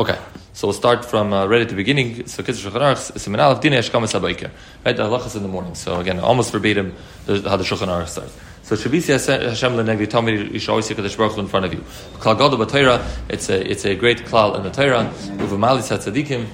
Okay, so we'll start from uh, right at the beginning. So Kitzur Shulchan Aruch, Siman Aleph, Dinei Hashkamas HaBaiker. Right, the halachas in the morning. So again, almost verbatim how the Shulchan Aruch starts. So Shabisi Hashem Lenegli told me you should always see Kadosh Baruch in front of you. Klal Gadol B'Torah, it's a it's a great klal in the Torah. Uvamalis HaTzadikim,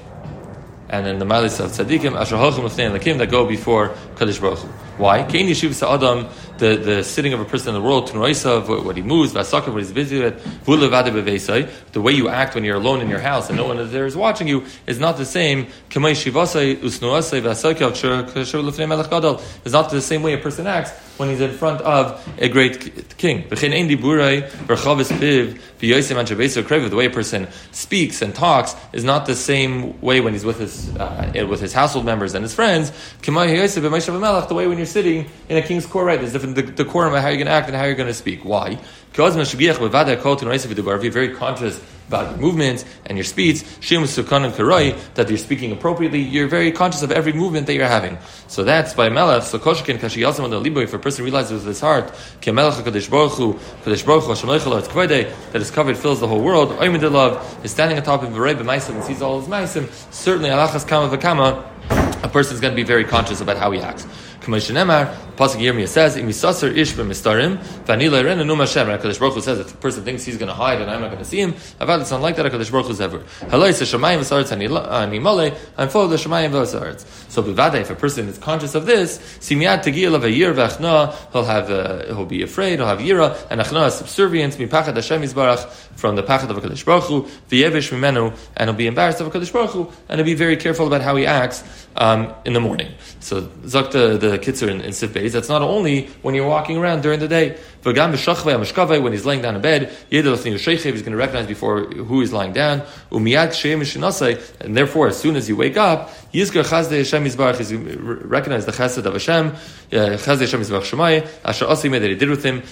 and in the Malis of Tzadikim, Asher Halchim Lefnei Lakim, that go before Kadosh Baruch Hu. Why? Kain Yeshiv Sa'adam, the, the sitting of a person in the world, Tunoisav, what he moves, Vasakav, what he's busy with, Vulevade Beveisai, the way you act when you're alone in your house and no one is there is watching you, is not the same. Kamei Shivasai, Usnuasai, Vasakav, Shur Lefnei Melech Gadol, is not the same way a person acts when he's in front of a great king. The way a person speaks and talks is not the same way when he's with his uh, with his household members and his friends. The way when you're sitting in a king's court, right? There's different decorum of how you're going to act and how you're going to speak. Why? Very conscious about your movements and your speech, that you're speaking appropriately, you're very conscious of every movement that you're having. So that's by Melech, so Koshkin, Kashi Yasam Libo, if a person realizes with his heart, Kadesh Baruch Hu, Kadesh Baruch Hu, that his covered fills the whole world, Oymidilov is standing on top of Varei B'maisim and sees all his Maisim, certainly Alachas Kama V'Kama, a person is going to be very conscious about how he acts. Pasuk Yirmiyah says, "Imisaser ish b'mistarim vanila ren enu Hashem." Hakadosh Baruch Hu says, if the person thinks he's going to hide and I'm not going to see him, Avad it's not like that. Hakadosh Baruch Hu ever. Haloi Shemayim v'saretz ani mole. I'm full of the Shemayim v'saretz. So if a person is conscious of this, simiyad tegil of a v'achna, he'll have uh, he'll be afraid, he'll have yira, and achna is subservience mipachad Hashem yizbarach from the pachad of Hakadosh Baruch Hu v'yevish mimenu, and he'll be embarrassed of Hakadosh Baruch Hu, and he'll be very careful about how he acts um, in the morning. So zakta the kitzur in, in Sif Beis, that's not only when you're walking around during the day. When he's laying down in bed, he's going to recognize before who he's lying down. And therefore, as soon as you wake up, Hashem Yizbarach is recognize the Chesed of Hashem, Chazdei Hashem Yizbarach Shemai, Asher that he did with him,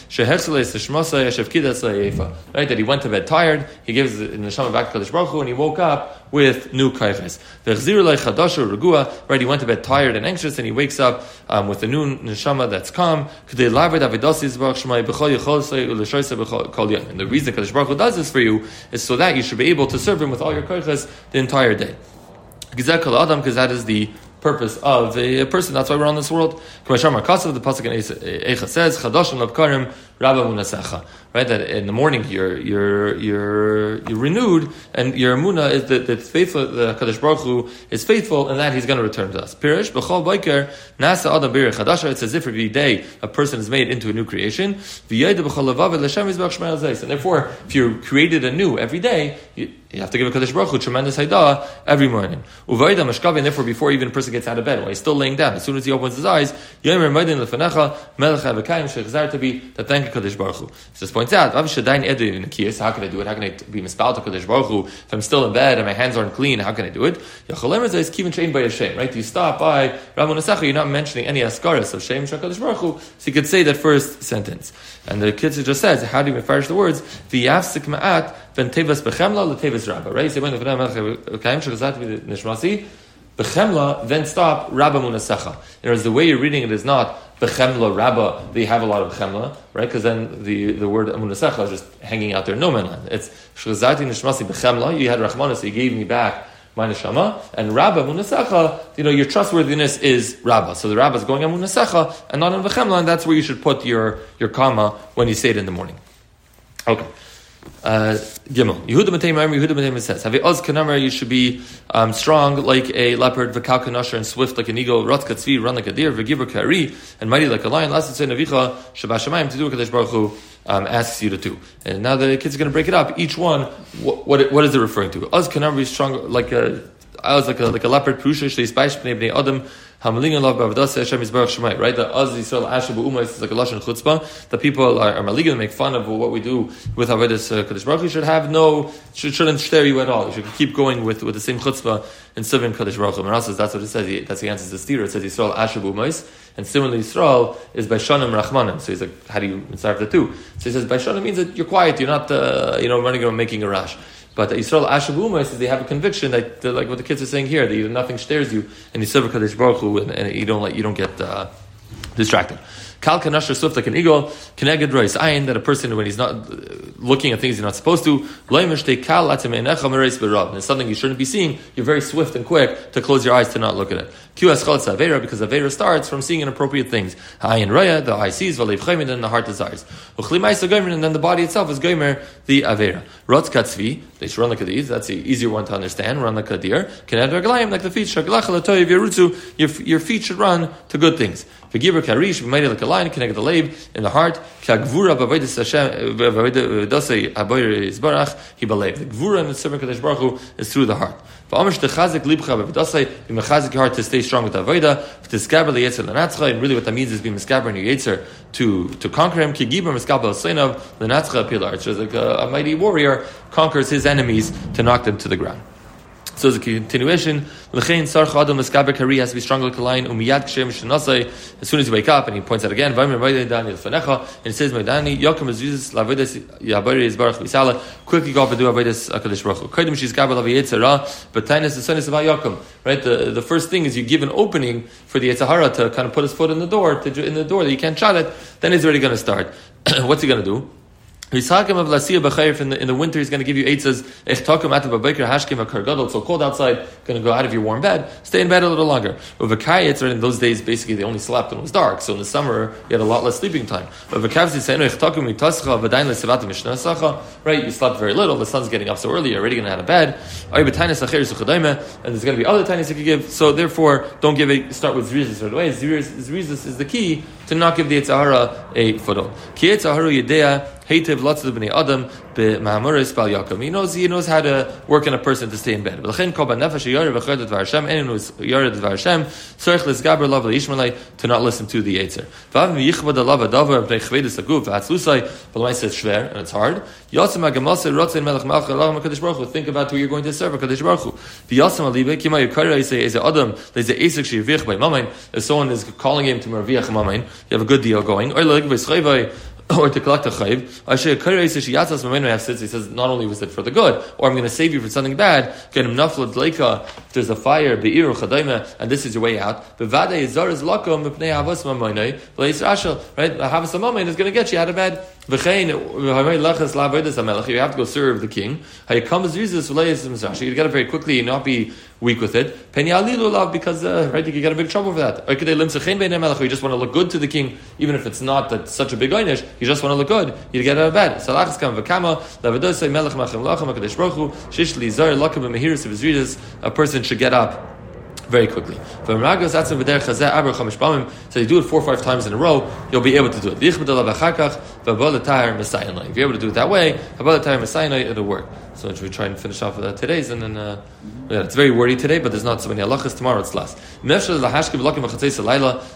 Right, that he went to bed tired, he gives in the Neshama back to Kadosh Baruch Hu, and he woke up with new kaiches. Right, he went to bed tired and anxious, and he wakes up um, with a new neshama that's calm. And the reason Kadosh Baruch Hu does this for you is so that you should be able to serve him with all your kaiches the entire day. Because that is the purpose of a, person. That's why we're on this world. The pasuk in Eicha says, "Chadashim labkarim rabba munasecha." Right, that in the morning you're you're you're you're renewed, and your emuna is that, faithful. The Kadosh Baruch Hu is faithful, and that He's going to return to us. Pirish b'chol biker nasa adam bir chadasha. It's as if every day a person is made into a new creation. And therefore, if you're created anew every day, you, you have to give a Kadosh Baruch Hu tremendous haidah every morning. And therefore, before even a person gets out of bed, while he's still laying down, as soon as he opens his eyes, Yomer Maidin Lefenecha, Melech Avakayim Shechzar to be that thank you Kadosh Baruch Hu. So this points out, how can I do it? How can I be mispal to Kadosh Baruch Hu? If I'm still in bed and my hands aren't clean, how can I do it? Is keeping trained by a shame, right? You stop by Rabbon Nesecha, you're not mentioning any askaras of shame Kadosh Baruch Hu, so you could say that first sentence. And the kids just says, how do you finish the words? V'yafsik ma'at ben tevas bechemla letevas rabba, right? So when the Kayim Shechzat Nishmasi, Bechemla, then stop Rabba Munasecha. In other words, the way you're reading it is not Bechemla Rabba, they have a lot of Bechemla, right? Because then the, the word Munasecha is just hanging out there no man land. It's Shchazati Nishmasi Bechemla, you had Rachmanis, so you gave me back my neshama, and Rabba Munasecha, you know, your trustworthiness is Rabba. So the Rabba is going on Munasecha and not on Bechemla, and that's where you should put your, your comma when you say it in the morning. Okay. Uh, Gimel. Yehuda Matei Yehuda Matei says, Have oz kanamar, you should be um, strong like a leopard, v'kal kanasher, and swift like an eagle, rat katzvi, run like a deer, v'giver kari, and mighty like a lion, last say navicha, shabashamayim, what Kadesh Baruch Hu um, asks you to do. And now the kids are going to break it up. Each one, what, what, what is it referring to? Oz kanamar is strong like a, I was like a, like a leopard, prusha, spaish, b'nei b'nei adam, Hamalin love b'avadas Hashem Yisbarach Shemai. Right, the Az Yisrael Asher B'Uma is like a lashon chutzpah. The people are, are malign, make fun of what we do with avodas uh, Kadosh Baruch. You should have no, should, shouldn't stare you at all. You should keep going with, with the same chutzpah and serving Kadosh Baruch. And says that's what it says. That's the answer to the steer. It says Yisrael Asher B'Uma and similarly Yisrael is by Shanim Rachmanim. So he's like, how do you start the two? So he says by Shanim means that you're quiet, you're not, uh, you know, running around making a rash. But the Yisrael Ashabuma says they have a conviction that, like what the kids are saying here, that nothing stares you, and you serve Kadesh Baruch Hu, and, and, you don't like you don't get uh, distracted. Kal kanashar swift like an eagle, keneged rois ayin, that a person, when he's not uh, looking at things he's not supposed to, kal It's something you shouldn't be seeing, you're very swift and quick to close your eyes to not look at it. QS Aveira, because Avera starts from seeing inappropriate things. Ayin raya, the eye sees, v'leiv chaymin, and the heart desires. And then the body itself is gomer, the Avera. Rotz katzvi, they should run like deer, that's the easier one to understand, run like a deer. Kened like the feet, your, your feet should run to good things. V'gibur karish, v'mayde like a lion, connect the lab in the heart. K'agvura b'avodas b'avodas believe. The gvura in the Tzimmer Kadosh Baruch Hu is through the heart. V'amish techazik libcha b'vodasei, be mechazik your to stay strong with avoda, v'tiskaber li'yetzer l'natzcha, and really what that means is be miskaber in your yetzer to, to conquer him. Ki gibur miskaber l'seinav, l'natzcha pilar. So like a, a mighty warrior conquers his enemies to knock them to the ground. So as a continuation, kari has to be strong like a lion, as soon as you wake up, and he points out again, and it says, Maidani, yokem yabari is baruch v'isala, quickly go up and do avodas HaKadosh Baruch Hu. Kodim she's gaber lavi yetzara, but tainus the son is about yokem. Right, the, the first thing is you give an opening for the Yetzahara to kind of put his foot in the door, to, in the door that you can't shut it, then he's already going to start. What's he going to do? Yisakim of Lasiya B'chayif in the, in the winter, he's going to give you eight says, Echtakim Atav B'Bekir Hashkim HaKar so cold outside, going to go out of your warm bed, stay in bed a little longer. But V'kayitz, in those days, basically they only slept when it was dark, so in the summer, you had a lot less sleeping time. But Seinu Echtakim Mitascha right, you slept very little, the sun's getting up so early, you're already going to out of bed. And there's going to be other tinies you could give, so therefore, don't give it, start with Zrizis right away. Zrizis is the key to not give the Yitzhahara a foothold. Ki Yitzhahara Yedea, Hativ lots of bnei adam b'ma'amuris bal yakum. He knows he knows how to work on a person to stay in bed. V'lechin kol b'nefesh yored v'chodet v'Hashem. Anyone who's yored v'Hashem tzarich l'zgaber lav l'ishmalei to not listen to the yetzer. V'avim yichvad alav adavar b'nei chvedis aguf v'atzlusai. But when I said shver and it's hard, yasim agamasa rotzin melech malach Allah Hakadosh Baruch Hu. Think about who you're going to serve Hakadosh Baruch Hu. V'yasim alibe kima yikara say is adam a esek sheyivich by mamain. If someone is calling him to marviach mamain, you have a good deal going. Or like or to collect a chayv. He says not only was it for the good, or I'm going to save you from something bad. Get him nafla There's a fire beiru chadayma, and this is your way out. Bevade izar is lakom mipnei havas mamoinei. Right, havas mamoin is going to get you out of bed. You have to go serve the king. You it very quickly and not be weak with it. Because uh, right, you get a big trouble for that. Or you just want to look good to the king, even if it's not that such a big einish. You just want to look good. You get out of bed. A person should get up very quickly. So you do it four or five times in a row, you'll be able to do it. If you're able to do it that way, it'll work. So we try and finish off with that today's and then uh, yeah, it's very wordy today, but there's not so many halachas. Tomorrow it's last.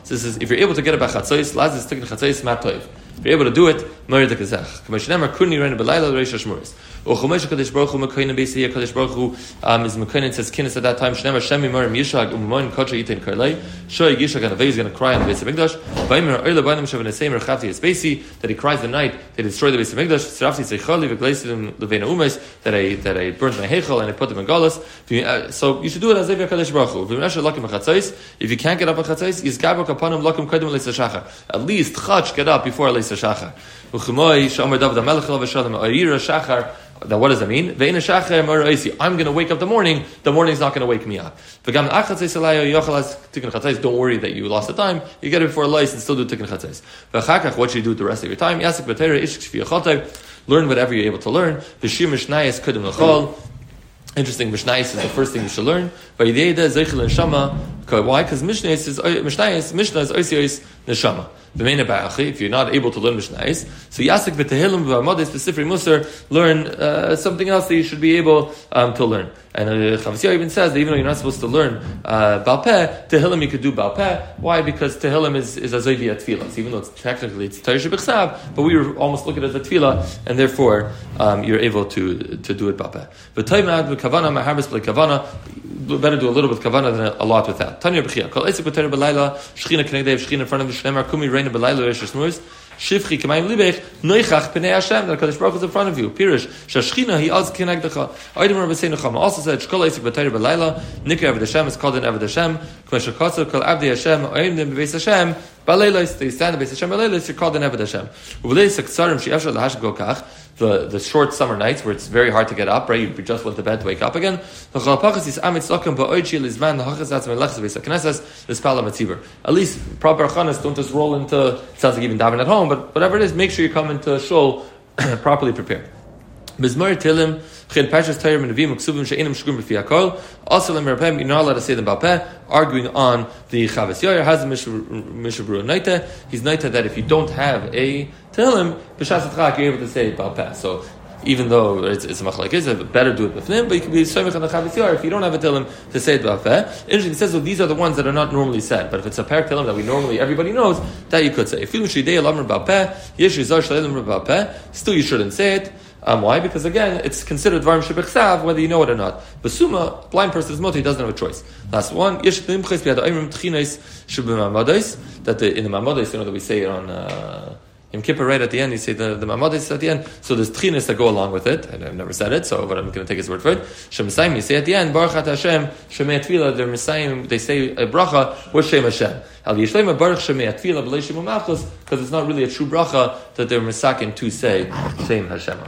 This is if you're able to get it by chatzos, last is taking chatzos matoiv. If you're able to do it, Merid Kazach. Kamashnemer Kuni Ren Belayla Reisha Shmuris. O Chomesh Kadesh Baruch Hu Mekoyin Beisi Kadesh Baruch Hu um, is Mekoyin says Kinnis at that time Shnemer Shemi Merim Yishag Umoin Kocha Yitin Karlei Shoy Yishag and Avei is going to cry on the Beis Hamikdash. Vaymer Oila Bainim Shav Nesei Merchavti is Beisi that he cries the night they destroy the Vegleisim Levena Umes that I that I burned my Heichel and I put them in Galus. Uh, so you should do it as if you're Kadesh Baruch Hu. If you can't get up at Chatzais, Yizgabok Apanim Lakim Kodim Leisa Shachar. At least Chach get up before Leisa Shachar. Now, what does that mean? Eh, I'm going to wake up the morning, the morning's not going to wake me up. Don't worry that you lost the time, you get it before lice and still do tikkun chatzais. What should you do the rest of your time? Learn whatever you're able to learn. Interesting, Mishnayis is the first thing you should learn. Why? Because Mishnah is Mishnah is Mishnah is Oisios Neshama. If you're not able to learn Mishnayis, so Yasik v'Tehillim v'Amadis v'Sifri Musar learn uh, something else that you should be able um, to learn. And uh, even says that even though you're not supposed to learn uh, Balpeh, Tehillim you could do Balpeh. Why? Because Tehillim is, is a Zoivi Tefillah. So even though it's technically it's Taish but we were almost look at a Tefillah, and therefore um, you're able to, to do it Balpeh. But Taimad v'Kavana, Mahabas Kavana, better do a little with Kavana than a lot without. Tanya B'chia, Kol Esik B'Ter B'Laila, Shechina Knegdev, Shechina in front of the Shnemar, Kumi Reina B'Laila, Resh Shmuz, shivchi k'mayim libech, noichach p'nei Hashem, that HaKadosh Baruch is in front of you. Pirish, shashchina hi az kinegdecha. Oidim Rabbi Seinu Chama also said, shkol eisik b'tayr b'layla, nikra Eved Hashem is called in Eved Hashem, k'mesha kotzer kol abdi Hashem, oidim b'beis Hashem, Baleilos, they stand in Beis Hashem Baleilos, you're called in Eved Hashem. U'v'leis ha'ksarim she'efshar l'hashim go kach, the, the short summer nights where it's very hard to get up, right? You just went to bed to wake up again. At least proper chanas don't just roll into. It sounds like even daven at home, but whatever it is, make sure you come into shul properly prepared. Mizmor Tilim, Chen Pashas Menavim She'inim Shkum. Also, Lem Rapem, you're not allowed to say them Balpeh, arguing on the Chavas Yoyer, has Mishabru Naita. He's Naita that if you don't have a Tilim, B'shas Atchak, you're able to say Balpeh. So, even though it's, it's a machlek is better do it with him, but you can be soymich on the chavis yar if you don't have a tilim to say it b'afeh. Interesting, it says well, these are the ones that are not normally said, but if it's a parak tilim that we normally everybody knows, that you could say. Still you shouldn't say it. Um, why? Because again, it's considered varm shebechsav whether you know it or not. Basuma, blind person is moti, he doesn't have a choice. Last one, yesh limches b'yad oimrim tchinos sheb'mamadais, that the, in the mamadais, you know, that we say on, uh, Yom Kippur, right at the end, you say the, the Mamadis at the end. So there's tchinas that go along with it. And I've never said it, so but I'm going to take his word for it. Shem you say at the end, Baruch At Hashem, Shemei Tefillah, they're Messiah, they say a bracha with Shem Hashem. Al Yishlema Baruch Shemei Tefillah, B'lei Shem because it's not really a true bracha that they're Misakin to say Shem Hashem.